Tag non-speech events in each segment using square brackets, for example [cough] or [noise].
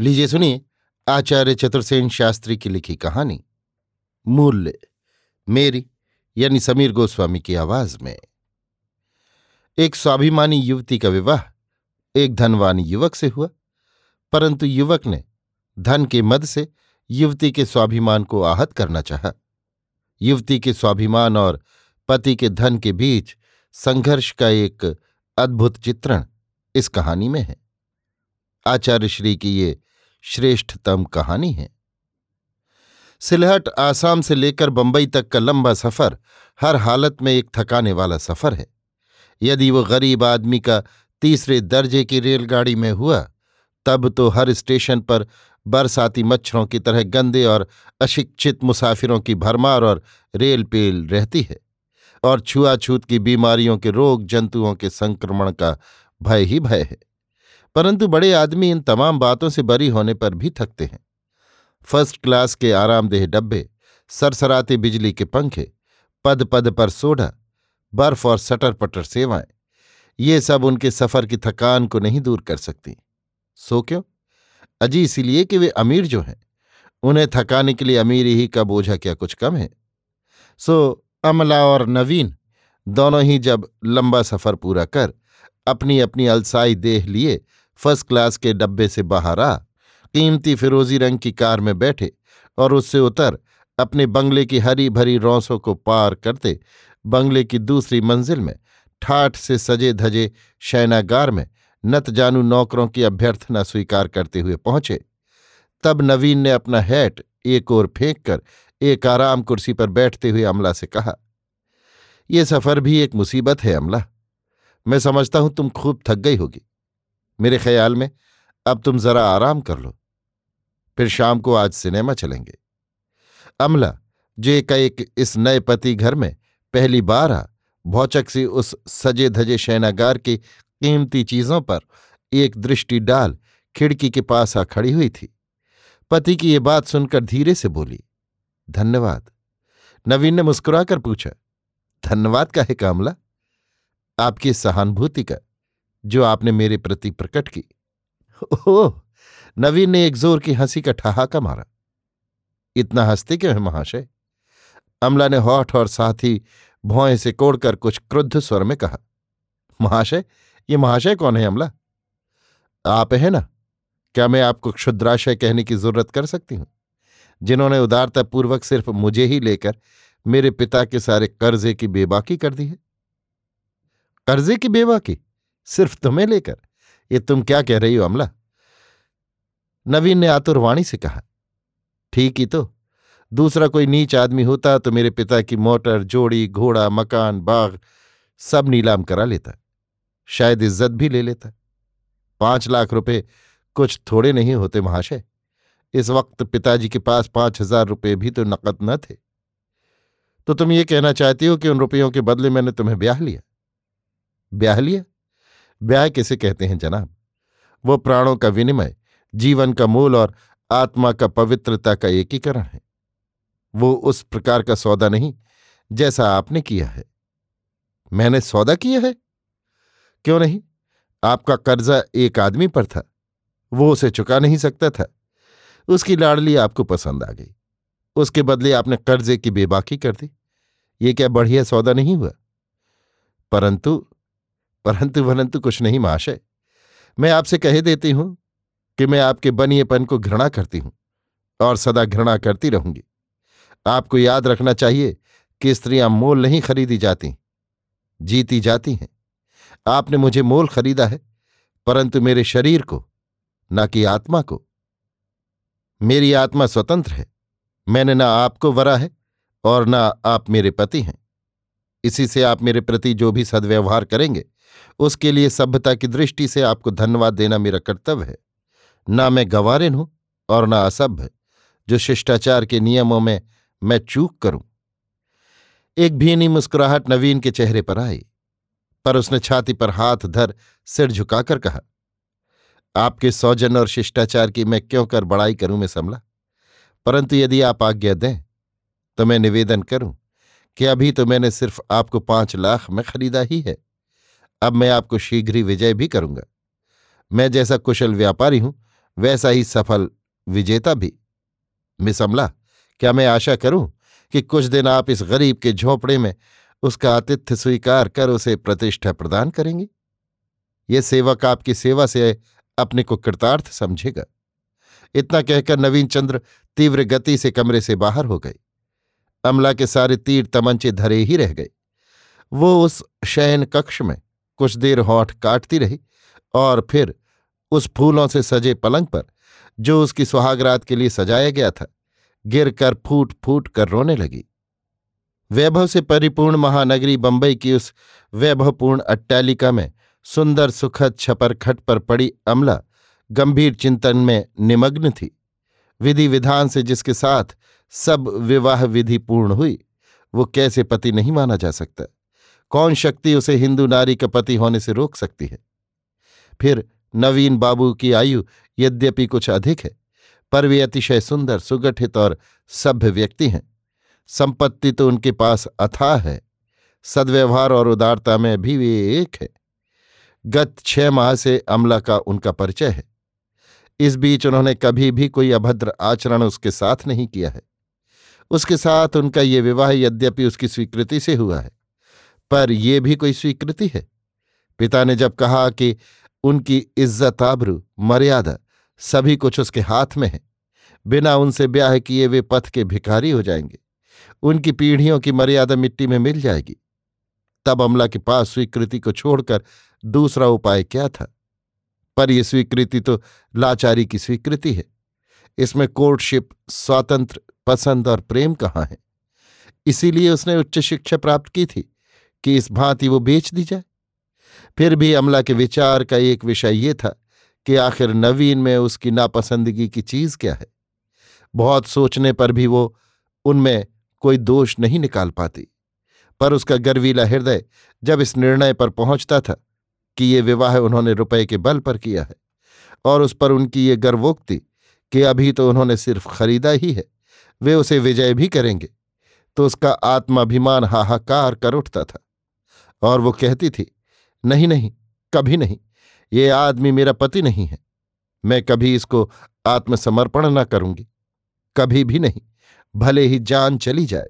लीजिए सुनिए, आचार्य चतुर्सेन शास्त्री की लिखी कहानी, मूल्य, मेरी, यानी समीर गोस्वामी की आवाज़ में। एक स्वाभिमानी युवती का विवाह एक धनवान युवक से हुआ, परंतु युवक ने धन के मद से युवती के स्वाभिमान को आहत करना चाहा। युवती के स्वाभिमान और पति के धन के बीच संघर्ष का एक अद्भुत चित्रण इस कहानी में है। आचार्य श्री की ये श्रेष्ठतम कहानी है। सिलहट आसाम से लेकर बंबई तक का लंबा सफ़र हर हालत में एक थकाने वाला सफ़र है। यदि वो गरीब आदमी का तीसरे दर्जे की रेलगाड़ी में हुआ, तब तो हर स्टेशन पर बरसाती मच्छरों की तरह गंदे और अशिक्षित मुसाफिरों की भरमार और रेल पेल रहती है और छुआछूत की बीमारियों के रोग जंतुओं के संक्रमण का भय ही भय है। परंतु बड़े आदमी इन तमाम बातों से बरी होने पर भी थकते हैं। फ़र्स्ट क्लास के आरामदेह डब्बे, सरसराते बिजली के पंखे, पद पद पर सोडा, बर्फ़ और सटर पटर सेवाएँ, ये सब उनके सफ़र की थकान को नहीं दूर कर सकती। सो क्यों? अजी इसीलिए कि वे अमीर जो हैं। उन्हें थकाने के लिए अमीरी ही का बोझा क्या कुछ कम है? सो, अमला और नवीन, दोनों ही जब लंबा सफ़र पूरा कर अपनी अपनी अलसाई देह लिए फ़र्स्ट क्लास के डब्बे से बाहर आ, कीमती फिरोजी रंग की कार में बैठे और उससे उतर अपने बंगले की हरी भरी रौसों को पार करते बंगले की दूसरी मंजिल में ठाठ से सजे धजे शैनागार में नत जानू नौकरों की अभ्यर्थना स्वीकार करते हुए पहुँचे। तब नवीन ने अपना हैट एक ओर फेंक कर एक आराम कुर्सी पर बैठते हुए अमला से कहा यह सफ़र भी एक मुसीबत है अमला। मैं समझता हूँ तुम खूब थक गई होगी। मेरे ख्याल में, अब तुम जरा आराम कर लो। फिर शाम को आज सिनेमा चलेंगे। अमला, जो एक इस नए पति घर में पहली बार आ, भौचक सी उस सजे धजे शैनागार की कीमती चीज़ों पर एक दृष्टि डाल खिड़की के पास आ खड़ी हुई थी। पति की ये बात सुनकर धीरे से बोली, धन्यवाद। नवीन ने मुस्कुराकर पूछा, धन्यवाद का है कामला आपकी सहानुभूति का जो आपने मेरे प्रति प्रकट की। ओह! नवीन ने एक ज़ोर की हँसी का ठहाका मारा। इतना हँसते क्यों है महाशय? अमला ने होठ और साथ ही भौएँ से कोड़कर कुछ क्रुद्ध स्वर में कहा महाशय ये महाशय कौन है अमला? आप है ना? क्या मैं आपको क्षुद्राशय कहने की ज़रूरत कर सकती हूँ? जिन्होंने उदारतापूर्वक सिर्फ़ मुझे ही लेकर मेरे पिता के सारे कर्जे की बेबाकी कर दी है? कर्जे की बेबाकी? सिर्फ़ तुम्हें लेकर। ये तुम क्या कह रही हो, अमला? नवीन ने आतुरवाणी से कहा, ठीक ही तो। दूसरा कोई नीच आदमी होता तो मेरे पिता की मोटर, जोड़ी, घोड़ा, मकान, बाग सब नीलाम करा लेता। शायद इज़्ज़त भी ले लेता। पाँच लाख रुपए कुछ थोड़े नहीं होते महाशय। इस वक्त पिताजी के पास पाँच हज़ार रुपये भी तो नकद न थे। तो तुम ये कहना चाहती हो कि उन रुपयों के बदले मैंने तुम्हें ब्याह लिया? ब्याह लिया? ब्याह किसे कहते हैं, जनाब? वो प्राणों का विनिमय, जीवन का मूल और आत्मा का पवित्रता का एकीकरण है। वो उस प्रकार का सौदा नहीं, जैसा आपने किया है। मैंने सौदा किया है? क्यों नहीं? आपका कर्जा एक आदमी पर था। वो उसे चुका नहीं सकता था। उसकी लाडली आपको पसंद आ गई। उसके बदले आपने कर्जे की बेबाकी कर दी। ये क्या बढ़िया सौदा नहीं हुआ? परंतु परंतु वरंतु कुछ नहीं महाशय मैं आपसे कह देती हूँ कि मैं आपके बनिएपन को घृणा करती हूँ और सदा घृणा करती रहूँगी। आपको याद रखना चाहिए कि स्त्रियाँ मोल नहीं खरीदी जाती, जीती जाती हैं। आपने मुझे मोल खरीदा है, परंतु मेरे शरीर को, न कि आत्मा को। मेरी आत्मा स्वतंत्र है। मैंने ना आपको वरा है और ना आप मेरे पति हैं। इसी से आप मेरे प्रति जो भी सद्व्यवहार करेंगे, उसके लिए सभ्यता की दृष्टि से आपको धन्यवाद देना मेरा कर्तव्य है। ना मैं गंवारिन हूँ और ना असभ्य, जो शिष्टाचार के नियमों में मैं चूक करूँ। एक भीनी मुस्कुराहट नवीन के चेहरे पर आई, पर उसने छाती पर हाथ धर सिर झुकाकर कहा, आपके सौजन और शिष्टाचार की मैं क्यों कर बड़ाई करूँ मैं समला परंतु यदि आप आज्ञा दें तो मैं निवेदन करूँ कि अभी तो मैंने सिर्फ़ आपको पाँच लाख में खरीदा ही है। अब मैं आपको शीघ्र ही विजय भी करूँगा। मैं जैसा कुशल व्यापारी हूँ, वैसा ही सफल विजेता भी। मिस अमला, क्या मैं आशा करूँ कि कुछ दिन आप इस गरीब के झोंपड़े में उसका आतिथ्य स्वीकार कर उसे प्रतिष्ठा प्रदान करेंगे? ये सेवक आपकी सेवा से अपने को कृतार्थ समझेगा। इतना कहकर नवीन चंद्र तीव्र गति से कमरे से बाहर हो गए। अमला के सारे तीर तमंचे धरे ही रह गए। वो उस शयन कक्ष में कुछ देर होठ काटती रही और फिर उस फूलों से सजे पलंग पर, जो उसकी सुहागरात के लिए सजाया गया था गिर कर फूट फूट कर रोने लगी। वैभव से परिपूर्ण महानगरी बंबई की उस वैभवपूर्ण अट्टालिका में सुंदर सुखद छपर खट पर पड़ी अमला गंभीर चिंतन में निमग्न थी। विधि विधान से जिसके साथ सब विवाह विधि पूर्ण हुई। वो कैसे पति नहीं माना जा सकता? कौन शक्ति उसे हिंदू नारी का पति होने से रोक सकती है? फिर नवीन बाबू की आयु यद्यपि कुछ अधिक है, पर वे अतिशय सुंदर, सुगठित और सभ्य व्यक्ति हैं। संपत्ति तो उनके पास अथाह है, सद्व्यवहार और उदारता में भी वे एक है। गत छह माह से अमला का उनका परिचय है। इस बीच उन्होंने कभी भी कोई अभद्र आचरण उसके साथ नहीं किया है। उसके साथ उनका ये विवाह यद्यपि उसकी स्वीकृति से हुआ है, पर यह भी कोई स्वीकृति है। पिता ने जब कहा कि उनकी इज़्ज़त आबरू, मर्यादा सभी कुछ उसके हाथ में है, बिना उनसे ब्याह किए वे पथ के भिखारी हो जाएँगे। उनकी पीढ़ियों की मर्यादा मिट्टी में मिल जाएगी। तब अमला के पास स्वीकृति को छोड़कर दूसरा उपाय क्या था? पर यह स्वीकृति तो लाचारी की स्वीकृति है। इसमें कोर्टशिप स्वातंत्र पसंद और प्रेम कहाँ है? इसीलिए उसने उच्च शिक्षा प्राप्त की थी कि इस भांति वो बेच दी जाए। फिर भी अमला के विचार का एक विषय ये था कि आखिर नवीन में उसकी नापसंदगी की चीज़ क्या है? बहुत सोचने पर भी वो उनमें कोई दोष नहीं निकाल पाती। पर उसका गर्वीला हृदय जब इस निर्णय पर पहुँचता था कि ये विवाह उन्होंने रुपए के बल पर किया है और उस पर उनकी ये गर्वोक्ति कि अभी तो उन्होंने सिर्फ़ खरीदा ही है। वे उसे विजय भी करेंगे। तो उसका आत्माभिमान हाहाकार कर उठता था। और वो कहती थी, नहीं नहीं, कभी नहीं, ये आदमी मेरा पति नहीं है। मैं कभी इसको आत्मसमर्पण न करूँगी। कभी भी नहीं, भले ही जान चली जाए।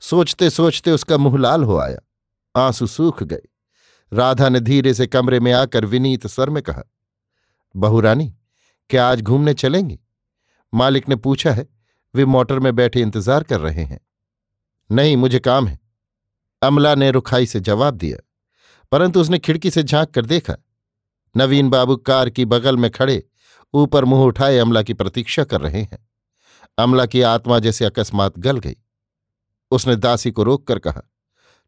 सोचते सोचते उसका मुँह लाल हो आया। आँसू सूख गए। राधा ने धीरे से कमरे में आकर विनीत स्वर में कहा, बहुरानी, क्या आज घूमने चलेंगी? मालिक ने पूछा है वे मोटर में बैठे इंतज़ार कर रहे हैं। नहीं, मुझे काम है। अमला ने रुखाई से जवाब दिया, परंतु उसने खिड़की से झाँक कर देखा। नवीन बाबू कार की बगल में खड़े, ऊपर मुँह उठाए अमला की प्रतीक्षा कर रहे हैं। अमला की आत्मा जैसे अकस्मात गल गई। उसने दासी को रोक कर कहा,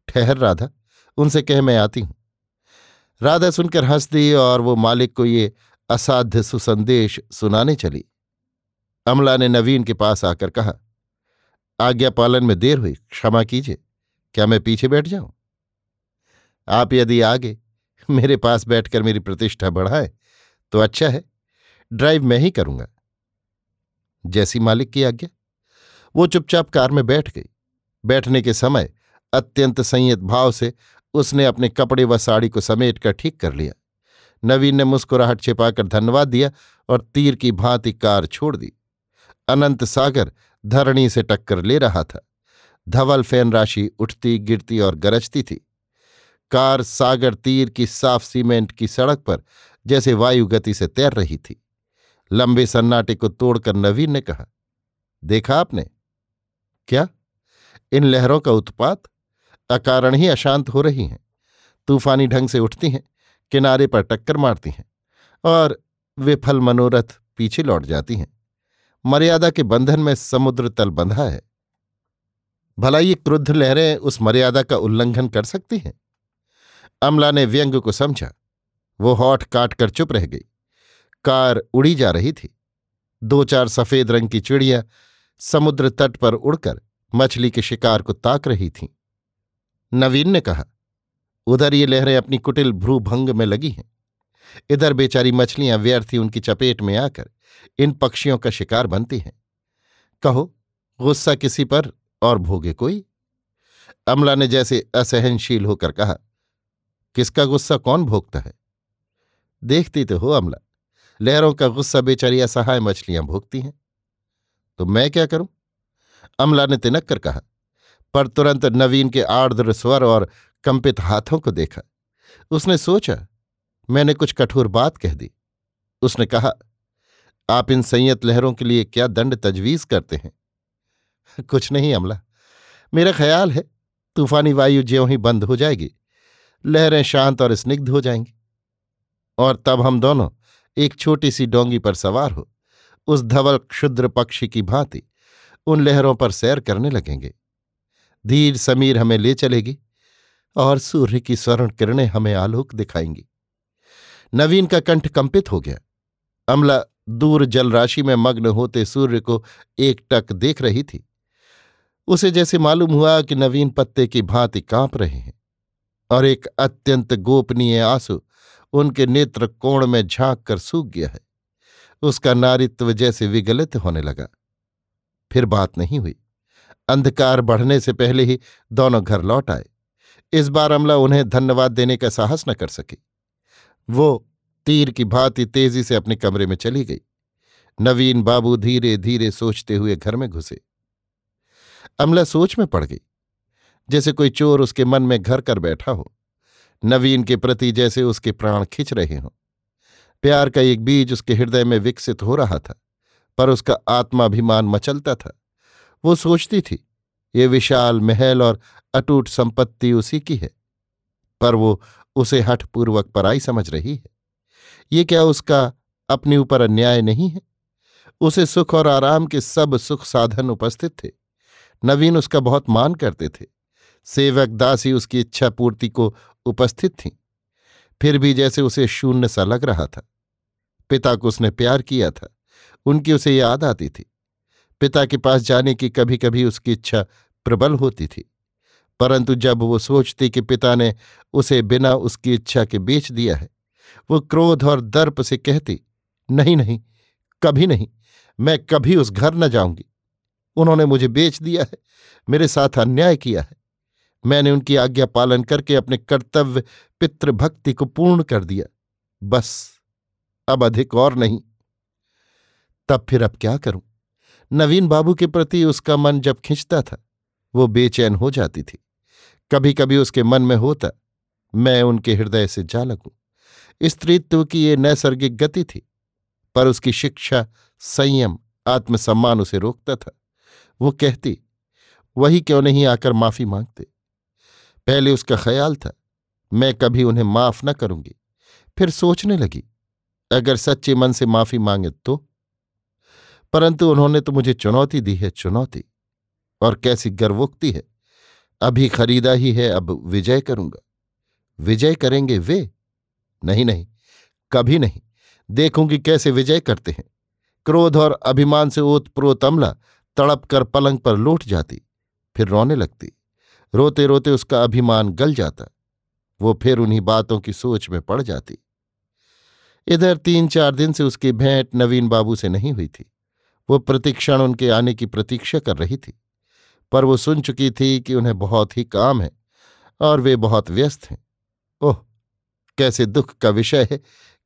ठहर राधा, उनसे कह मैं आती हूँ। राधा सुनकर हंस दी और वो मालिक को ये असाध्य सुसंदेश सुनाने चली। अमला ने नवीन के पास आकर कहा आज्ञा पालन में देर हुई, क्षमा कीजिए, क्या मैं पीछे बैठ जाऊँ? आप यदि आगे मेरे पास बैठकर मेरी प्रतिष्ठा बढ़ाए तो अच्छा है, ड्राइव मैं ही करूँगा। जैसी मालिक की आज्ञा। वो चुपचाप कार में बैठ गई। बैठने के समय अत्यंत संयत भाव से उसने अपने कपड़े व साड़ी को समेट कर ठीक कर लिया। नवीन ने मुस्कुराहट छिपाकर धन्यवाद दिया और तीर की भांति कार छोड़ दी। अनंत सागर धरणी से टक्कर ले रहा था। धवल फ़ैन राशि उठती, गिरती और गरजती थी। कार सागर तीर की साफ़ सीमेंट की सड़क पर जैसे वायु गति से तैर रही थी। लंबे सन्नाटे को तोड़कर नवीन ने कहा, देखा आपने? क्या? इन लहरों का उत्पात? अकारण ही अशांत हो रही हैं। तूफानी ढंग से उठती हैं, किनारे पर टक्कर मारती हैं और विफल मनोरथ पीछे लौट जाती हैं। मर्यादा के बंधन में समुद्र तल बंधा है। भला ये क्रुद्ध लहरें उस मर्यादा का उल्लंघन कर सकती हैं। अमला ने व्यंग को समझा। वो होठ काट कर चुप रह गई। कार उड़ी जा रही थी। दो चार सफ़ेद रंग की चिड़िया समुद्र तट पर उड़कर मछली के शिकार को ताक रही थीं। नवीन ने कहा, उधर ये लहरें अपनी कुटिल भ्रूभंग में लगी हैं। इधर बेचारी मछलियाँ व्यर्थी उनकी चपेट में आकर इन पक्षियों का शिकार बनती हैं। कहो, गुस्सा किसी पर और भोगे कोई? अमला ने जैसे असहनशील होकर कहा, किसका गुस्सा कौन भोगता है? देखती तो हो अमला, लहरों का गुस्सा बेचारी असहाय मछलियाँ भोगती हैं। तो मैं क्या करूँ? अमला ने तिनक कर कहा, पर तुरंत नवीन के आर्द्र स्वर और कंपित हाथों को देखा। उसने सोचा मैंने कुछ कठोर बात कह दी। उसने कहा, आप इन संयत लहरों के लिए क्या दंड तजवीज करते हैं? [laughs] कुछ नहीं अमला। मेरा ख्याल है, तूफानी वायु ज्यों ही बंद हो जाएगी, लहरें शांत और स्निग्ध हो जाएँगी। और तब हम दोनों एक छोटी सी डोंगी पर सवार हो, उस धवल क्षुद्र पक्षी की भांति उन लहरों पर सैर करने लगेंगे। धीर समीर हमें ले चलेगी और सूर्य की स्वर्ण किरणें हमें आलोक दिखाएँगी। नवीन का कंठ कंपित हो गया। अमला दूर जलराशि में मग्न होते सूर्य को एक टक देख रही थी। उसे जैसे मालूम हुआ कि नवीन पत्ते की भांति काँप रहे हैं और एक अत्यंत गोपनीय आँसू उनके नेत्र कोण में झाँक कर सूख गया है। उसका नारित्व जैसे विगलित होने लगा। फिर बात नहीं हुई। अंधकार बढ़ने से पहले ही दोनों घर लौट आए। इस बार अमला उन्हें धन्यवाद देने का साहस न कर सकी। वो तीर की भांति तेज़ी से अपने कमरे में चली गई। नवीन बाबू धीरे धीरे सोचते हुए घर में घुसे। अमला सोच में पड़ गई, जैसे कोई चोर उसके मन में घर कर बैठा हो। नवीन के प्रति जैसे उसके प्राण खिंच रहे हों। प्यार का एक बीज उसके हृदय में विकसित हो रहा था, पर उसका आत्माभिमान मचलता था। वो सोचती थी, ये विशाल महल और अटूट संपत्ति उसी की है। पर वो उसे हठपूर्वक पराई समझ रही है। ये क्या उसका अपने ऊपर अन्याय नहीं है? उसे सुख और आराम के सब सुख साधन उपस्थित थे। नवीन उसका बहुत मान करते थे। सेवक दासी उसकी इच्छा पूर्ति को उपस्थित थीं। फिर भी जैसे उसे शून्य सा लग रहा था। पिता को उसने प्यार किया था। उनकी उसे याद आती थी। पिता के पास जाने की कभी कभी उसकी इच्छा प्रबल होती थी। परंतु जब वो सोचती कि पिता ने उसे बिना उसकी इच्छा के बेच दिया है, वो क्रोध और दर्प से कहती, नहीं नहीं, कभी नहीं, मैं कभी उस घर न जाऊँगी। उन्होंने मुझे बेच दिया है, मेरे साथ अन्याय किया है। मैंने उनकी आज्ञा पालन करके अपने कर्तव्य पितृभक्ति को पूर्ण कर दिया। बस, अब अधिक और नहीं। तब फिर अब क्या करूँ? नवीन बाबू के प्रति उसका मन जब खिंचता था वो बेचैन हो जाती थी। कभी कभी उसके मन में होता, मैं उनके हृदय से जा लगूं। स्त्रीत्व की ये नैसर्गिक गति थी, पर उसकी शिक्षा, संयम, आत्मसम्मान उसे रोकता था। वो कहती, वही क्यों नहीं आकर माफ़ी मांगते? पहले उसका ख्याल था, मैं कभी उन्हें माफ़ न करूँगी। फिर सोचने लगी, अगर सच्चे मन से माफ़ी मांगे तो? परंतु उन्होंने तो मुझे चुनौती दी है, चुनौती। और कैसी गर्वोक्ति है। अभी खरीदा ही है, अब विजय करूँगा। विजय करेंगे वे? नहीं नहीं, कभी नहीं। देखूँगी कैसे विजय करते हैं। क्रोध और अभिमान से ओतप्रोत अमला तड़प कर पलंग पर लौट जाती, फिर रोने लगती। रोते रोते उसका अभिमान गल जाता, वो फिर उन्हीं बातों की सोच में पड़ जाती। इधर तीन चार दिन से उसकी भेंट नवीन बाबू से नहीं हुई थी। वो प्रतिक्षण उनके आने की प्रतीक्षा कर रही थी। पर वो सुन चुकी थी कि उन्हें बहुत ही काम है और वे बहुत व्यस्त हैं। ओह, कैसे दुख का विषय है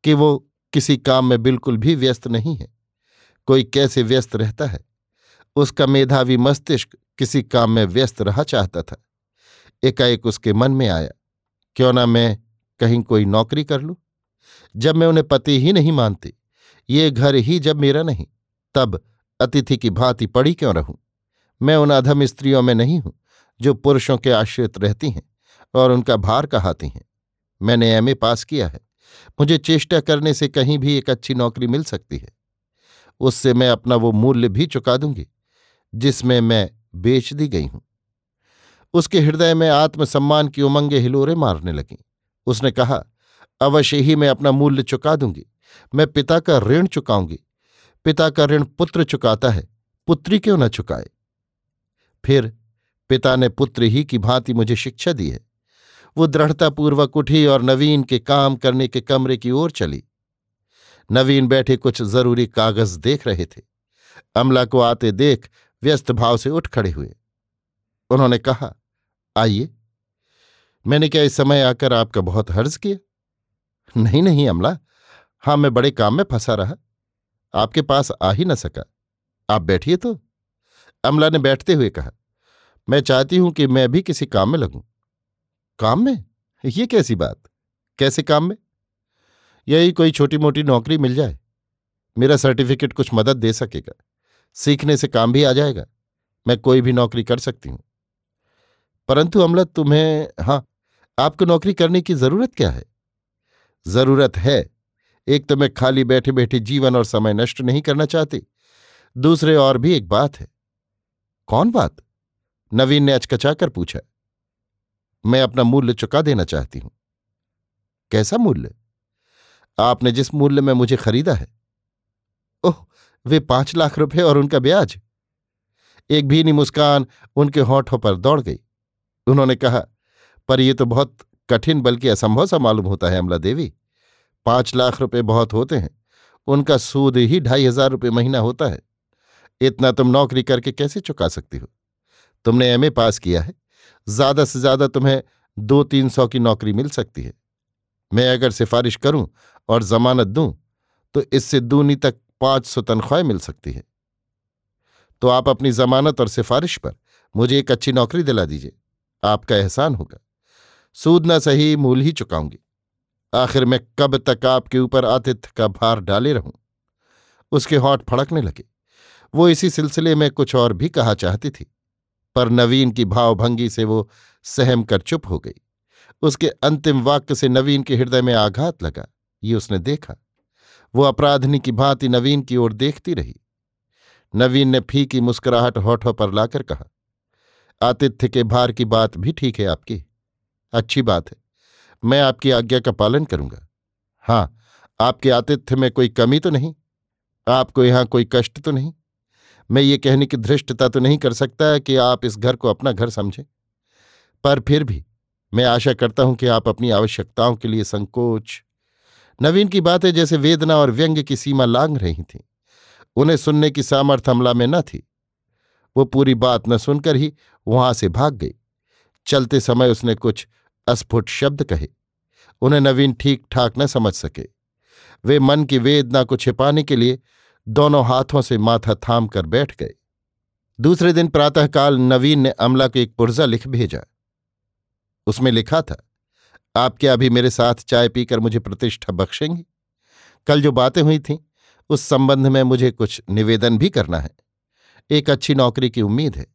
कि वो किसी काम में बिल्कुल भी व्यस्त नहीं है। कोई कैसे व्यस्त रहता है? उसका मेधावी मस्तिष्क किसी काम में व्यस्त रहा चाहता था। एकाएक उसके मन में आया, क्यों ना मैं कहीं कोई नौकरी कर लूँ? जब मैं उन्हें पति ही नहीं मानती, ये घर ही जब मेरा नहीं, तब अतिथि की भांति पड़ी क्यों रहूँ? मैं उन अधम स्त्रियों में नहीं हूँ, जो पुरुषों के आश्रित रहती हैं और उनका भार कहाती हैं। मैंने एमए पास किया है। मुझे चेष्टा करने से कहीं भी एक अच्छी नौकरी मिल सकती है। उससे मैं अपना वो मूल्य भी चुका दूँगी, जिसमें मैं बेच दी गई हूँ। उसके हृदय में आत्मसम्मान की उमंगे हिलोरे मारने लगी। उसने कहा, अवश्य ही मैं अपना मूल्य चुका दूँगी। मैं पिता का ऋण चुकाऊँगी। पिता का ऋण पुत्र चुकाता है। पुत्री क्यों न चुकाए? फिर पिता ने पुत्र ही की भांति मुझे शिक्षा दी है। वो दृढ़तापूर्वक उठी और नवीन के काम करने के कमरे की ओर चली। नवीन बैठे कुछ ज़रूरी कागज़ देख रहे थे। अमला को आते देख व्यस्त भाव से उठ खड़े हुए। उन्होंने कहा, आइए। मैंने क्या इस समय आकर आपका बहुत हर्ज किया? नहीं नहीं अमला। हाँ मैं बड़े काम में फंसा रहा। आपके पास आ ही न सका। आप बैठिए तो। अमला ने बैठते हुए कहा, मैं चाहती हूँ कि मैं भी किसी काम में लगूं। काम में? ये कैसी बात? कैसे काम में? यही कोई छोटी मोटी नौकरी मिल जाए। मेरा सर्टिफिकेट कुछ मदद दे सकेगा। सीखने से काम भी आ जाएगा। मैं कोई भी नौकरी कर सकती हूँ। परंतु अमला, तुम्हें हाँ, आपको नौकरी करने की ज़रूरत क्या है? ज़रूरत है। एक तो मैं खाली बैठे बैठे जीवन और समय नष्ट नहीं करना चाहती। दूसरे और भी एक बात है। कौन बात? नवीन ने अचकचाकर पूछा। मैं अपना मूल्य चुका देना चाहती हूँ। कैसा मूल्य? आपने जिस मूल्य में मुझे खरीदा है। ओह, वे पाँच लाख रुपए और उनका ब्याज। एक भीनी मुस्कान उनके होठों पर दौड़ गई। उन्होंने कहा, पर यह तो बहुत कठिन बल्कि असंभव सा मालूम होता है अमला देवी। पाँच लाख रुपए बहुत होते हैं। उनका सूद ही ढाई हज़ार रुपये महीना होता है। इतना तुम नौकरी करके कैसे चुका सकती हो? तुमने एमए पास किया है। ज़्यादा से ज़्यादा तुम्हें दो तीन सौ की नौकरी मिल सकती है। मैं अगर सिफारिश करूँ और जमानत दूँ तो इससे दूनी तक पाँच सौ तनख्वाहें मिल सकती है। तो आप अपनी जमानत और सिफारिश पर मुझे एक अच्छी नौकरी दिला दीजिए। आपका एहसान होगा। सूद न सही मूल ही चुकाऊँगी। आखिर मैं कब तक आपके ऊपर आतिथ्य का भार डाले रहूँ? उसके होठ फड़कने लगे। वो इसी सिलसिले में कुछ और भी कहा चाहती थी। पर नवीन की भावभंगी से वो सहम कर चुप हो गई। उसके अंतिम वाक्य से नवीन के हृदय में आघात लगा। ये उसने देखा। वो अपराधनी की भांति नवीन की ओर देखती रही। नवीन ने फीकी मुस्कुराहट होठों पर लाकर कहा, आतिथ्य के भार की बात भी ठीक है आपकी। अच्छी बात है। मैं आपकी आज्ञा का पालन करूँगा। हाँ, आपके आतिथ्य में कोई कमी तो नहीं? आपको यहाँ कोई कष्ट तो नहीं? मैं ये कहने की धृष्टता तो नहीं कर सकता कि आप इस घर को अपना घर समझें। पर फिर भी मैं आशा करता हूँ कि आप अपनी आवश्यकताओं के लिए संकोच, नवीन की बातें जैसे वेदना और व्यंग्य की सीमा लांग रही थीं। उन्हें सुनने की सामर्थ्य हमला में न थी। वो पूरी बात न सुनकर ही वहाँ से भाग गई। चलते समय उसने कुछ अस्फुट शब्द कहे। उन्हें नवीन ठीक ठाक न समझ सके। वे मन की वेदना को छिपाने के लिए दोनों हाथों से माथा थाम कर बैठ गए। दूसरे दिन प्रातःकाल नवीन ने अमला को एक पुर्जा लिख भेजा। उसमें लिखा था आप क्या अभी मेरे साथ चाय पीकर मुझे प्रतिष्ठा बख्शेंगी। कल जो बातें हुई थीं, उस संबंध में मुझे कुछ निवेदन भी करना है। एक अच्छी नौकरी की उम्मीद है।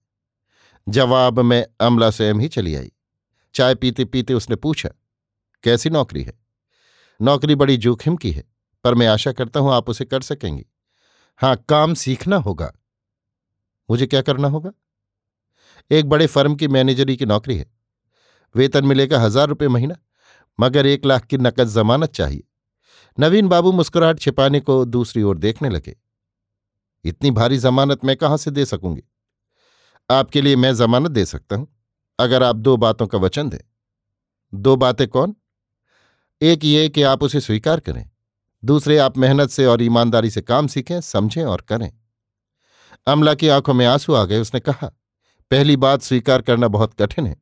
जवाब में अमला स्वयं ही चली आई। चाय पीते पीते उसने पूछा, कैसी नौकरी है? नौकरी बड़ी जोखिम की है, पर मैं आशा करता हूँ आप उसे कर सकेंगी। हाँ, काम सीखना होगा। मुझे क्या करना होगा? एक बड़े फर्म की मैनेजरी की नौकरी है। वेतन मिलेगा हज़ार रुपये महीना, मगर एक लाख की नकद जमानत चाहिए। नवीन बाबू मुस्कुराहट छिपाने को दूसरी ओर देखने लगे। इतनी भारी जमानत मैं कहाँ से दे सकूँगी? आपके लिए मैं जमानत दे सकता हूँ, अगर आप दो बातों का वचन दें। दो बातें कौन? एक ये कि आप उसे स्वीकार करें। दूसरे आप मेहनत से और ईमानदारी से काम सीखें, समझें और करें। अमला की आँखों में आँसू आ गए, उसने कहा, पहली बात स्वीकार करना बहुत कठिन है।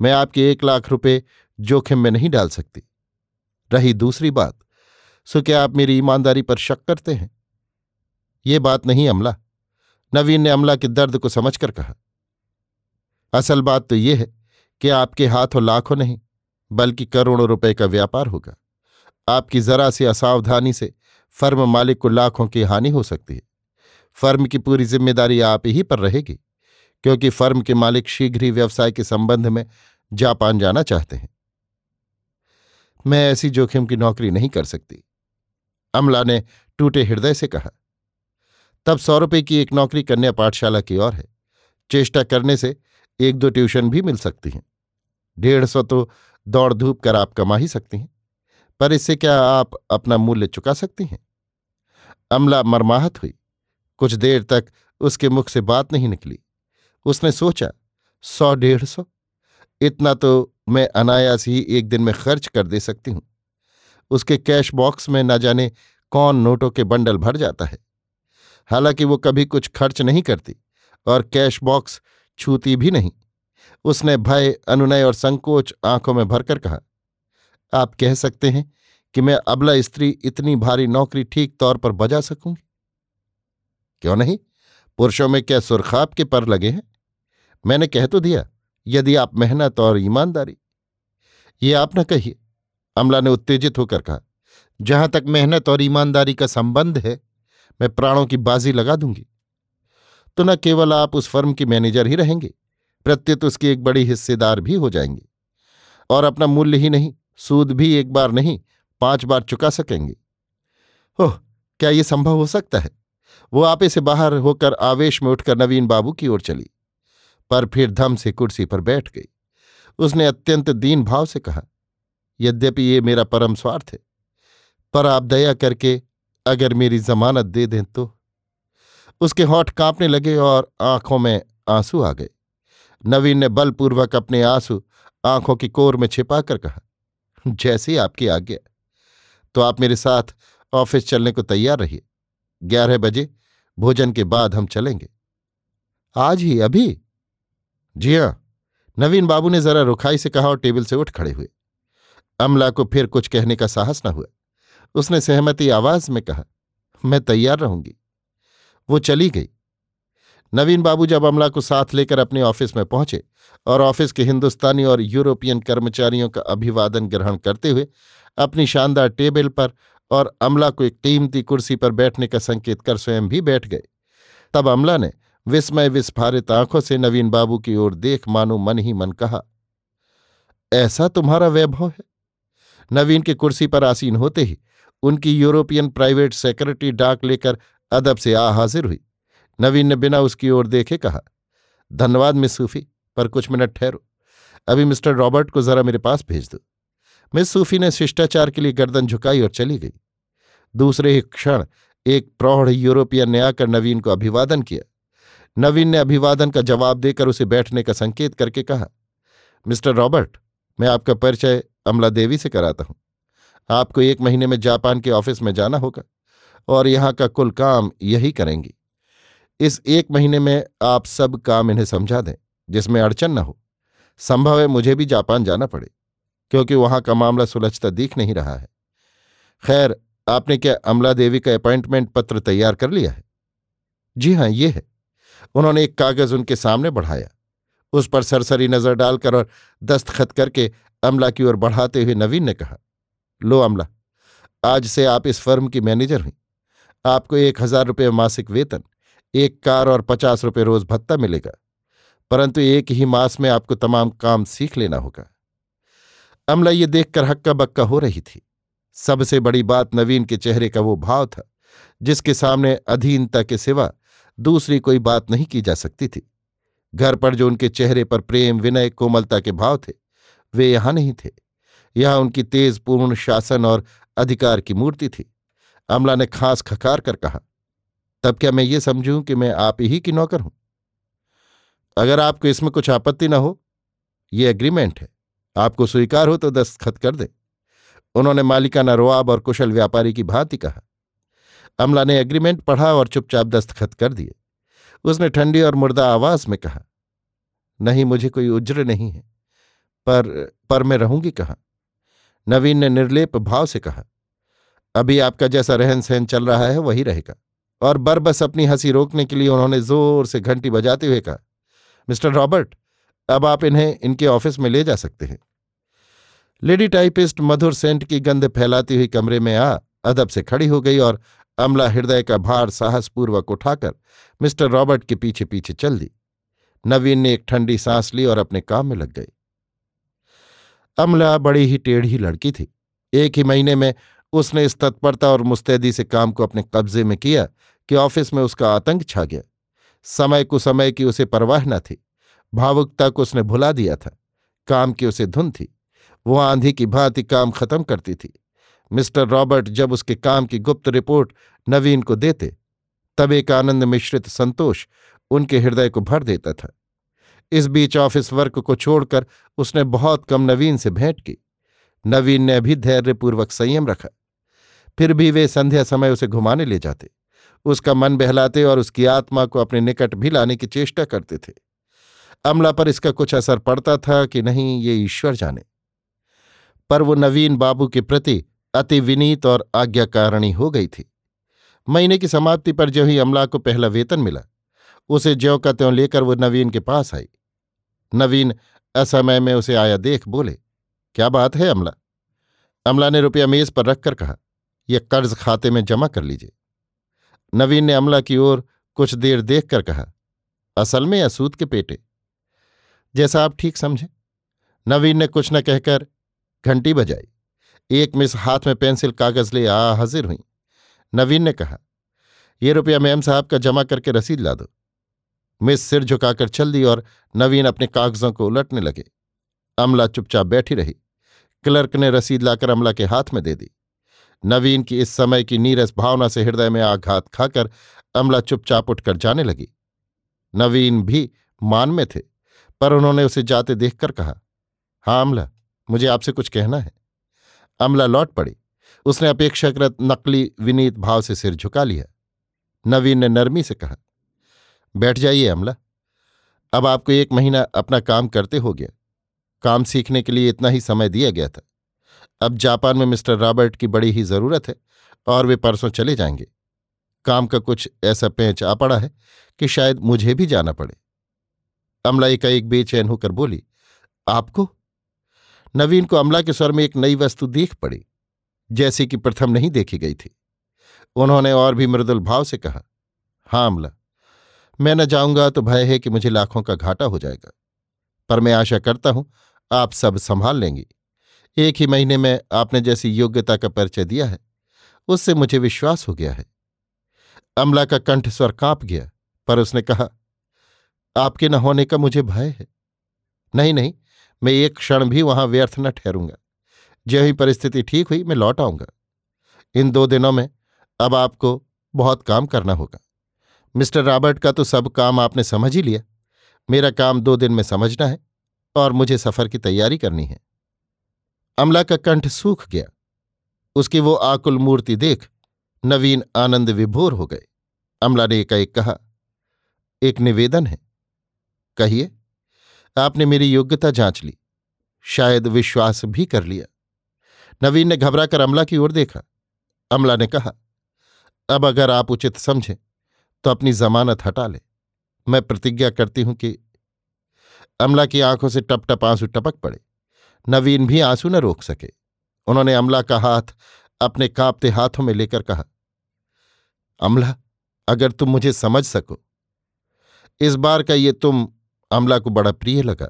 मैं आपके एक लाख रुपए जोखिम में नहीं डाल सकती। रही दूसरी बात, सो क्या आप मेरी ईमानदारी पर शक करते हैं? ये बात नहीं अमला। नवीन ने अमला के दर्द को समझकर कहा, असल बात तो यह है कि आपके हाथों लाखों नहीं, बल्कि करोड़ों रुपए का व्यापार होगा। आपकी जरा सी असावधानी से फर्म मालिक को लाखों की हानि हो सकती है। फर्म की पूरी ज़िम्मेदारी आप ही पर रहेगी, क्योंकि फर्म के मालिक शीघ्र ही व्यवसाय के संबंध में जापान जाना चाहते हैं। मैं ऐसी जोखिम की नौकरी नहीं कर सकती, अमला ने टूटे हृदय से कहा। तब सौ रुपये की एक नौकरी कन्या पाठशाला की ओर है। चेष्टा करने से एक दो ट्यूशन भी मिल सकती हैं। डेढ़ सौ तो दौड़ धूप कर आप कमा ही सकती हैं। पर इससे क्या आप अपना मूल्य चुका सकती हैं? अमला मरमाहत हुई। कुछ देर तक उसके मुख से बात नहीं निकली। उसने सोचा, सौ डेढ़ सौ? इतना तो मैं अनायास ही एक दिन में खर्च कर दे सकती हूँ। उसके कैश बॉक्स में न जाने कौन नोटों के बंडल भर जाता है। हालाँकि वो कभी कुछ खर्च नहीं करती और कैश बॉक्स छूती भी नहीं। उसने भय, अनुनय और संकोच आँखों में भरकर कहा आप कह सकते हैं कि मैं अबला स्त्री इतनी भारी नौकरी ठीक तौर पर बजा सकूँगी? क्यों नहीं? पुरुषों में क्या सुरखाब के पर लगे हैं? मैंने कह तो दिया, यदि आप मेहनत और ईमानदारी। ये आप न कहिए, अमला ने उत्तेजित होकर कहा, जहाँ तक मेहनत और ईमानदारी का संबंध है, मैं प्राणों की बाजी लगा दूँगी। तो न केवल आप उस फर्म की मैनेजर ही रहेंगे, प्रत्युत उसकी एक बड़ी हिस्सेदार भी हो जाएँगे। और अपना मूल्य ही नहीं सूद भी एक बार नहीं, पाँच बार चुका सकेंगे। ओह, क्या ये संभव हो सकता है? वो आपे से बाहर होकर आवेश में उठकर नवीन बाबू की ओर चली, पर फिर धम से कुर्सी पर बैठ गई। उसने अत्यंत दीन भाव से कहा, यद्यपि ये मेरा परम स्वार्थ है, पर आप दया करके अगर मेरी जमानत दे दें तो। उसके होठ कांपने लगे और आँखों में आँसू आ गए। नवीन ने बलपूर्वक अपने आँसू आँखों की कोर में छिपाकर कहा जैसी आपकी आज्ञा। तो आप मेरे साथ ऑफ़िस चलने को तैयार रहिए। ग्यारह बजे भोजन के बाद हम चलेंगे। आज ही, अभी? जी हाँ। नवीन बाबू ने जरा रुखाई से कहा और टेबल से उठ खड़े हुए। अमला को फिर कुछ कहने का साहस न हुआ। उसने सहमति आवाज़ में कहा, मैं तैयार रहूँगी। वो चली गई। नवीन बाबू जब अमला को साथ लेकर अपने ऑफ़िस में पहुँचे और ऑफ़िस के हिंदुस्तानी और यूरोपियन कर्मचारियों का अभिवादन ग्रहण करते हुए अपनी शानदार टेबल पर और अमला को एक कीमती कुर्सी पर बैठने का संकेत कर स्वयं भी बैठ गए। तब अमला ने विस्मय विस्फारित आँखों से नवीन बाबू की ओर देख मानो मन ही मन कहा, ऐसा तुम्हारा वैभव है? नवीन की कुर्सी पर आसीन होते ही उनकी यूरोपियन प्राइवेट सेक्रेटरी डाक लेकर अदब से आ हाजिर हुई। नवीन ने बिना उसकी ओर देखे कहा, धन्यवाद, मिस सूफी, पर कुछ मिनट ठहरो। अभी मिस्टर रॉबर्ट को जरा मेरे पास भेज दो। मिस सूफी ने शिष्टाचार के लिए गर्दन झुकाई और चली गई। दूसरे ही क्षण एक प्रौढ़ यूरोपियन ने आकर नवीन को अभिवादन किया। नवीन ने अभिवादन का जवाब देकर उसे बैठने का संकेत करके कहा, मिस्टर रॉबर्ट, मैं आपका परिचय अमला देवी से कराता हूँ। आपको एक महीने में जापान के ऑफ़िस में जाना होगा और यहाँ का कुल काम यही करेंगी। इस एक महीने में आप सब काम इन्हें समझा दें, जिसमें अड़चन न हो। संभव है मुझे भी जापान जाना पड़े, क्योंकि वहाँ का मामला सुलझता दिख नहीं रहा है। खैर, आपने क्या अमला देवी का अपॉइंटमेंट पत्र तैयार कर लिया है? जी हाँ ये है। उन्होंने एक कागज़ उनके सामने बढ़ाया। उस पर सरसरी नज़र डालकर और दस्तखत करके अमला की ओर बढ़ाते हुए नवीन ने कहा, लो अमला, आज से आप इस फर्म की मैनेजर हुई। आपको एक हज़ार रुपये मासिक वेतन एक कार और पचास रुपये रोज भत्ता मिलेगा। परंतु एक ही मास में आपको तमाम काम सीख लेना होगा। अमला ये देखकर हक्का बक्का हो रही थी। सबसे बड़ी बात नवीन के चेहरे का वो भाव था, जिसके सामने अधीनता के सिवा दूसरी कोई बात नहीं की जा सकती थी। घर पर जो उनके चेहरे पर प्रेम, विनय, कोमलता के भाव थे, वे यहाँ नहीं थे। यहाँ उनकी तेज पूर्ण शासन और अधिकार की मूर्ति थी। अमला ने खास खकार कर कहा तब क्या मैं ये समझूं कि मैं आप ही की नौकर हूँ? अगर आपको इसमें कुछ आपत्ति न हो, ये एग्रीमेंट है। आपको स्वीकार हो तो दस्तखत कर दे। उन्होंने मालिकाना रोआब और कुशल व्यापारी की भांति कहा। अमला ने एग्रीमेंट पढ़ा और चुपचाप दस्तखत कर दिए। उसने ठंडी और मुर्दा आवाज़ में कहा, नहीं, मुझे कोई उज्र नहीं है। पर पर मैं रहूँगी कहाँ? नवीन ने निर्लेप भाव से कहा, अभी आपका जैसा रहन सहन चल रहा है, वही रहेगा। और बरबस अपनी हँसी रोकने के लिए उन्होंने ज़ोर से घंटी बजाते हुए कहा, मिस्टर रॉबर्ट, अब आप इन्हें इनके ऑफ़िस में ले जा सकते हैं। लेडी टाइपिस्ट मधुर सेंट की गंध फैलाती हुई कमरे में आ, अदब से खड़ी हो गई और अमला हृदय का भार साहसपूर्वक उठाकर मिस्टर रॉबर्ट के पीछे पीछे चल दी। नवीन ने एक ठंडी सांस ली और अपने काम में लग गई। अमला बड़ी ही टेढ़ी लड़की थी। एक ही महीने में उसने इस तत्परता और मुस्तैदी से काम को अपने कब्जे में किया कि ऑफ़िस में उसका आतंक छा गया। समय कुसमय की उसे परवाह न थी। भावुकता को उसने भुला दिया था। काम की उसे धुन थी। वो आंधी की भांति काम खत्म करती थी। मिस्टर रॉबर्ट जब उसके काम की गुप्त रिपोर्ट नवीन को देते, तब एक आनंद मिश्रित संतोष उनके हृदय को भर देता था। इस बीच ऑफ़िस वर्क को छोड़कर उसने बहुत कम नवीन से भेंट की। नवीन ने भी धैर्यपूर्वक संयम रखा। फिर भी वे संध्या समय उसे घुमाने ले जाते। उसका मन बहलाते और उसकी आत्मा को अपने निकट भी लाने की चेष्टा करते थे। अमला पर इसका कुछ असर पड़ता था कि नहीं, ये ईश्वर जाने। पर वो नवीन बाबू के प्रति अति विनीत और आज्ञाकारिणी हो गई थी। महीने की समाप्ति पर जो ही अमला को पहला वेतन मिला, उसे ज्यों का त्यों लेकर वो नवीन के पास आई। नवीन असमय में उसे आया देख बोले, क्या बात है अमला? अमला ने रुपया मेज पर रखकर कहा यह कर्ज खाते में जमा कर लीजिए। नवीन ने अमला की ओर कुछ देर देखकर कहा, असल में या सूद के पेटे। जैसा आप ठीक समझें नवीन ने कुछ न कहकर घंटी बजाई। एक मिस हाथ में पेंसिल कागज़ ले आ हाजिर हुई। नवीन ने कहा, ये रुपया मैम साहब का जमा करके रसीद ला दो मिस सिर झुकाकर चल दी और नवीन अपने कागजों को उलटने लगे। अमला चुपचाप बैठी रही। क्लर्क ने रसीद लाकर अमला के हाथ में दे दी। नवीन की इस समय की नीरस भावना से हृदय में आघात खाकर अमला चुपचाप उठकर जाने लगी। नवीन भी मान में थे, पर उन्होंने उसे जाते देखकर कहा हाँ अमला, मुझे आपसे कुछ कहना है। अमला लौट पड़ी। उसने अपेक्षाकृत नकली, विनीत भाव से सिर झुका लिया। नवीन ने नरमी से कहा, बैठ जाइए अमला, अब आपको एक महीना अपना काम करते हो गया। काम सीखने के लिए इतना ही समय दिया गया था। अब जापान में मिस्टर रॉबर्ट की बड़ी ही ज़रूरत है, और वे परसों चले जाएँगे। काम का कुछ ऐसा पेंच आ पड़ा है कि शायद मुझे भी जाना पड़े। अमला एकाएक बेचैन होकर बोली, आपको? नवीन को अमला के स्वर में एक नई वस्तु देख पड़ी, जैसे कि प्रथम नहीं देखी गई थी। उन्होंने और भी मृदुल भाव से कहा हाँ अमला, मैं न जाऊँगा तो भय है कि मुझे लाखों का घाटा हो जाएगा। पर मैं आशा करता हूँ, आप सब संभाल लेंगी। एक ही महीने में आपने जैसी योग्यता का परिचय दिया है, उससे मुझे विश्वास हो गया है। अमला का कंठ स्वर काँप गया, पर उसने कहा, आपके न होने का मुझे भय है। नहीं नहीं, मैं एक क्षण भी वहाँ व्यर्थ न ठहरूँगा। जो ही परिस्थिति ठीक हुई, मैं लौट आऊँगा। इन दो दिनों में अब आपको बहुत काम करना होगा। मिस्टर रॉबर्ट का तो सब काम आपने समझ ही लिया। मेरा काम दो दिन में समझना है और मुझे सफ़र की तैयारी करनी है। अमला का कंठ सूख गया। उसकी वो आकुल मूर्ति देख नवीन आनंद विभोर हो गए। अमला ने एकाएक कहा, एक निवेदन है। कहिए, आपने मेरी योग्यता जाँच ली, शायद विश्वास भी कर लिया नवीन ने घबराकर अमला की ओर देखा। अमला ने कहा, अब अगर आप उचित समझें तो अपनी जमानत हटा ले। मैं प्रतिज्ञा करती हूँ कि अमला की आँखों से टप टप आँसू टपक पड़े। नवीन भी आँसू न रोक सके। उन्होंने अमला का हाथ अपने कांपते हाथों में लेकर कहा, अमला, अगर तुम मुझे समझ सको, इस बार का ये तुम अमला को बड़ा प्रिय लगा।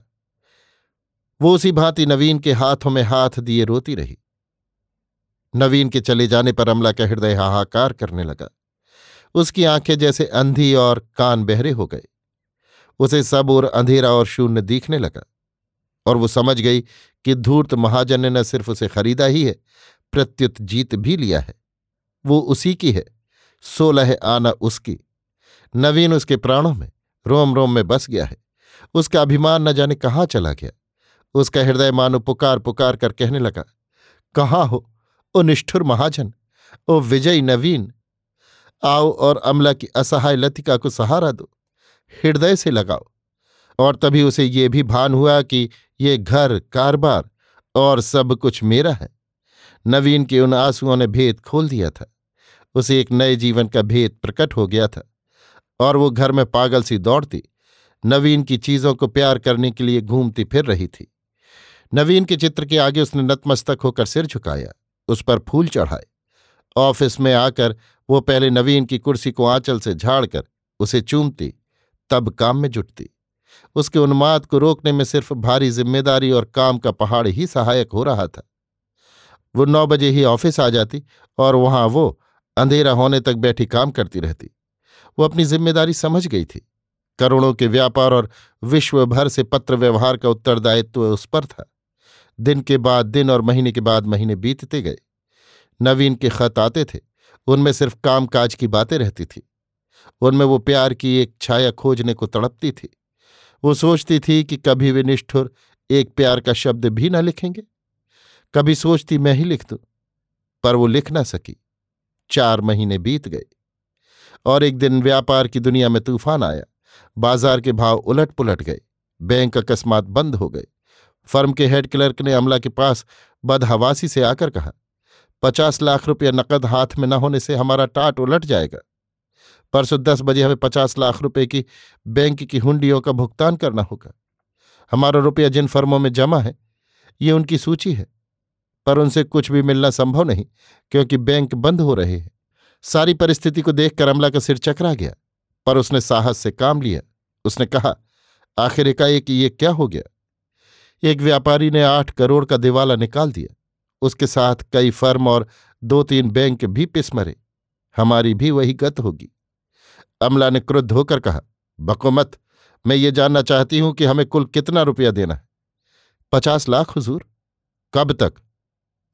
वो उसी भांति नवीन के हाथों में हाथ दिए रोती रही। नवीन के चले जाने पर अमला का हृदय हाहाकार करने लगा। उसकी आँखें जैसे अंधी और कान बहरे हो गए। उसे सब और अंधेरा और शून्य दिखने लगा। और वो समझ गई कि धूर्त महाजन ने न सिर्फ़ उसे खरीदा ही है, प्रत्युत जीत भी लिया है। वो उसी की है, सोलह आना उसकी। नवीन उसके प्राणों में, रोम रोम में बस गया है। उसका अभिमान न जाने कहाँ चला गया। उसका हृदय मानो पुकार पुकार कर कहने लगा, कहाँ हो, ओ निष्ठुर महाजन, ओ विजय नवीन? आओ और अमला की असहाय लतिका को सहारा दो, हृदय से लगाओ। और तभी उसे ये भी भान हुआ कि ये घर कारबार और सब कुछ मेरा है। नवीन के उन आंसुओं ने भेद खोल दिया था। उसे एक नए जीवन का भेद प्रकट हो गया था और वो घर में पागल सी दौड़ती, नवीन की चीज़ों को प्यार करने के लिए घूमती फिर रही थी। नवीन के चित्र के आगे उसने नतमस्तक होकर सिर झुकाया, उस पर फूल चढ़ाए। ऑफ़िस में आकर वो पहले नवीन की कुर्सी को आंचल से झाड़कर उसे चूमती, तब काम में जुटती। उसके उन्माद को रोकने में सिर्फ़ भारी ज़िम्मेदारी और काम का पहाड़ ही सहायक हो रहा था। वो नौ बजे ही ऑफ़िस आ जाती और वहाँ वो अंधेरा होने तक बैठी काम करती रहती। वो अपनी ज़िम्मेदारी समझ गई थी। करोड़ों के व्यापार और विश्व भर से पत्र व्यवहार का उत्तरदायित्व उस पर था। दिन के बाद दिन और महीने के बाद महीने बीतते गए। नवीन के खत आते थे। उनमें सिर्फ़ कामकाज की बातें रहती थी। उनमें वो प्यार की एक छाया खोजने को तड़पती थी। वो सोचती थी कि कभी वे निष्ठुर एक प्यार का शब्द भी न लिखेंगे। कभी सोचती, मैं ही लिख दूँ। पर वो लिख ना सकी। चार महीने बीत गए। और एक दिन व्यापार की दुनिया में तूफ़ान आया। बाज़ार के भाव उलट पुलट गए। बैंक अकस्मात बंद हो गए। फर्म के हेड क्लर्क ने अमला के पास बदहवासी से आकर कहा, पचास लाख रुपया नकद हाथ में न होने से हमारा टाट उलट जाएगा। परसों दस बजे हमें पचास लाख रुपए की बैंक की हुंडियों का भुगतान करना होगा। हमारा रुपया जिन फर्मों में जमा है, ये उनकी सूची है, पर उनसे कुछ भी मिलना संभव नहीं, क्योंकि बैंक बंद हो रहे हैं। सारी परिस्थिति को देखकर अमला का सिर चकरा गया, पर उसने साहस से काम लिया। उसने कहा, आखिर एकाएक ये क्या हो गया? एक व्यापारी ने आठ करोड़ का दिवाला निकाल दिया। उसके साथ कई फर्म और दो तीन बैंक भी पिस मरे। हमारी भी वही गत होगी। अमला ने क्रुद्ध होकर कहा, बको मत, मैं ये जानना चाहती हूँ कि हमें कुल कितना रुपया देना है। पचास लाख, हुजूर। कब तक?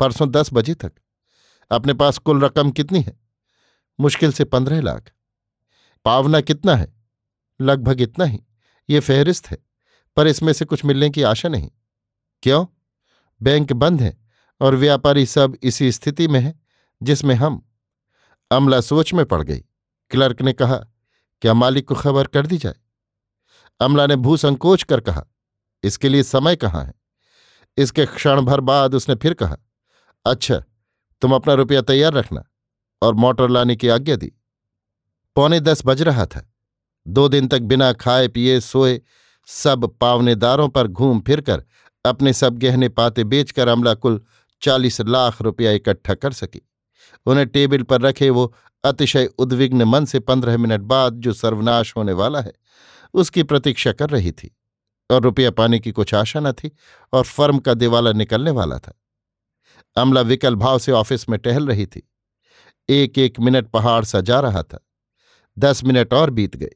परसों दस बजे तक। अपने पास कुल रकम कितनी है? मुश्किल से पंद्रह लाख। पावना कितना है? लगभग इतना ही। ये फहरिस्त है, पर इसमें से कुछ मिलने की आशा नहीं। क्यों? बैंक बंद है और व्यापारी सब इसी स्थिति में है जिसमें हम अमला सोच में पड़ गई। क्लर्क ने कहा क्या मालिक को खबर कर दी जाए? अमला ने भू संकोच कर कहा, इसके लिए समय कहाँ है? इसके क्षण भर बाद उसने फिर कहा अच्छा तुम अपना रुपया तैयार रखना और मोटर लाने की आज्ञा दी। पौने दस बज रहा था। दो दिन तक बिना खाए, पिए, सोए, सब पावनेदारों पर घूम फिरकर अपने सब गहने पाते बेचकर अमला कुल चालीस लाख रुपया इकट्ठा कर सकी। उन्हें टेबल पर रखे वो अतिशय उद्विग्न मन से पंद्रह मिनट बाद जो सर्वनाश होने वाला है, उसकी प्रतीक्षा कर रही थी और रुपया पाने की कुछ आशा न थी और फर्म का दिवाला निकलने वाला था। अमला विकल भाव से ऑफ़िस में टहल रही थी। एक एक मिनट पहाड़ सा जा रहा था। दस मिनट और बीत गए,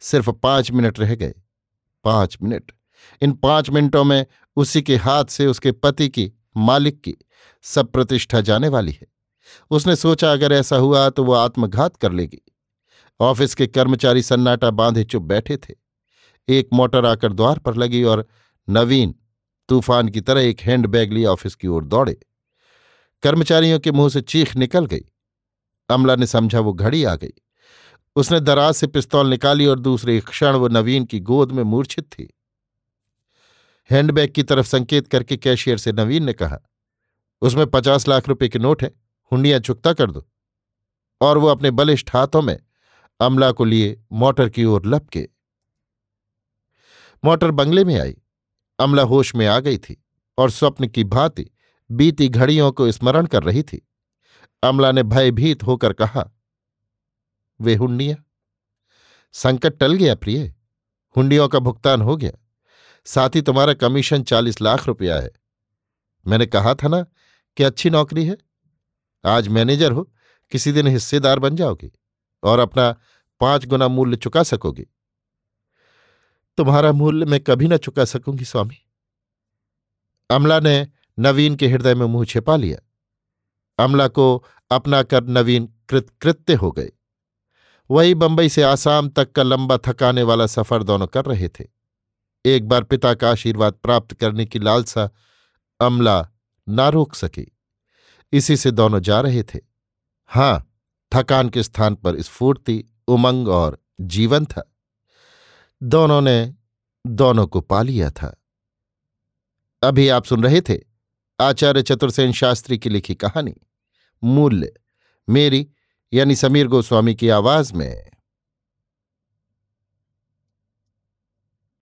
सिर्फ़ पाँच मिनट रह गए। पाँच मिनट। इन पाँच मिनटों में उसी के हाथ से उसके पति की, मालिक की सब प्रतिष्ठा जाने वाली है। उसने सोचा, अगर ऐसा हुआ तो वो आत्मघात कर लेगी। ऑफ़िस के कर्मचारी सन्नाटा बांधे चुप बैठे थे। एक मोटर आकर द्वार पर लगी और, नवीन, तूफ़ान की तरह एक हैंडबैग लिए ऑफ़िस की ओर दौड़े। कर्मचारियों के मुँह से चीख निकल गई। अमला ने समझा वो घड़ी आ गई। उसने दराज से पिस्तौल निकाली और दूसरे क्षण वो नवीन की गोद में मूर्छित थी। हैंडबैग की तरफ़ संकेत करके कैशियर से नवीन ने कहा, उसमें पचास लाख रुपए के नोट है। हुंडियाँ चुकता कर दो। और वो अपने बलिष्ठ हाथों में अमला को लिए मोटर की ओर लपके। मोटर बंगले में आई। अमला होश में आ गई थी और स्वप्न की भांति बीती घड़ियों को स्मरण कर रही थी। अमला ने भयभीत होकर कहा, वे हुंडियाँ, संकट टल गया प्रिय। हुंडियों का भुगतान हो गया। साथ ही तुम्हारा कमीशन चालीस लाख रुपया है। मैंने कहा था ना कि अच्छी नौकरी है? आज मैनेजर हो, किसी दिन हिस्सेदार बन जाओगे और अपना पाँच गुना मूल्य चुका सकोगे। तुम्हारा मूल्य मैं कभी ना चुका सकूँगी, स्वामी। अमला ने नवीन के हृदय में मुँह छिपा लिया। अमला को अपना कर नवीन कृतकृत्य हो गए। वही बंबई से आसाम तक का लंबा थकाने वाला सफ़र दोनों कर रहे थे। एक बार पिता का आशीर्वाद प्राप्त करने की लालसा अमला ना रोक सकी। इसी से दोनों जा रहे थे। हाँ, थकान के स्थान पर स्फूर्ति, उमंग और जीवन था। दोनों ने दोनों को पा लिया था। अभी आप सुन रहे थे आचार्य चतुर्सेन शास्त्री की लिखी कहानी, मूल्य, मेरी यानी समीर गोस्वामी की आवाज़ में।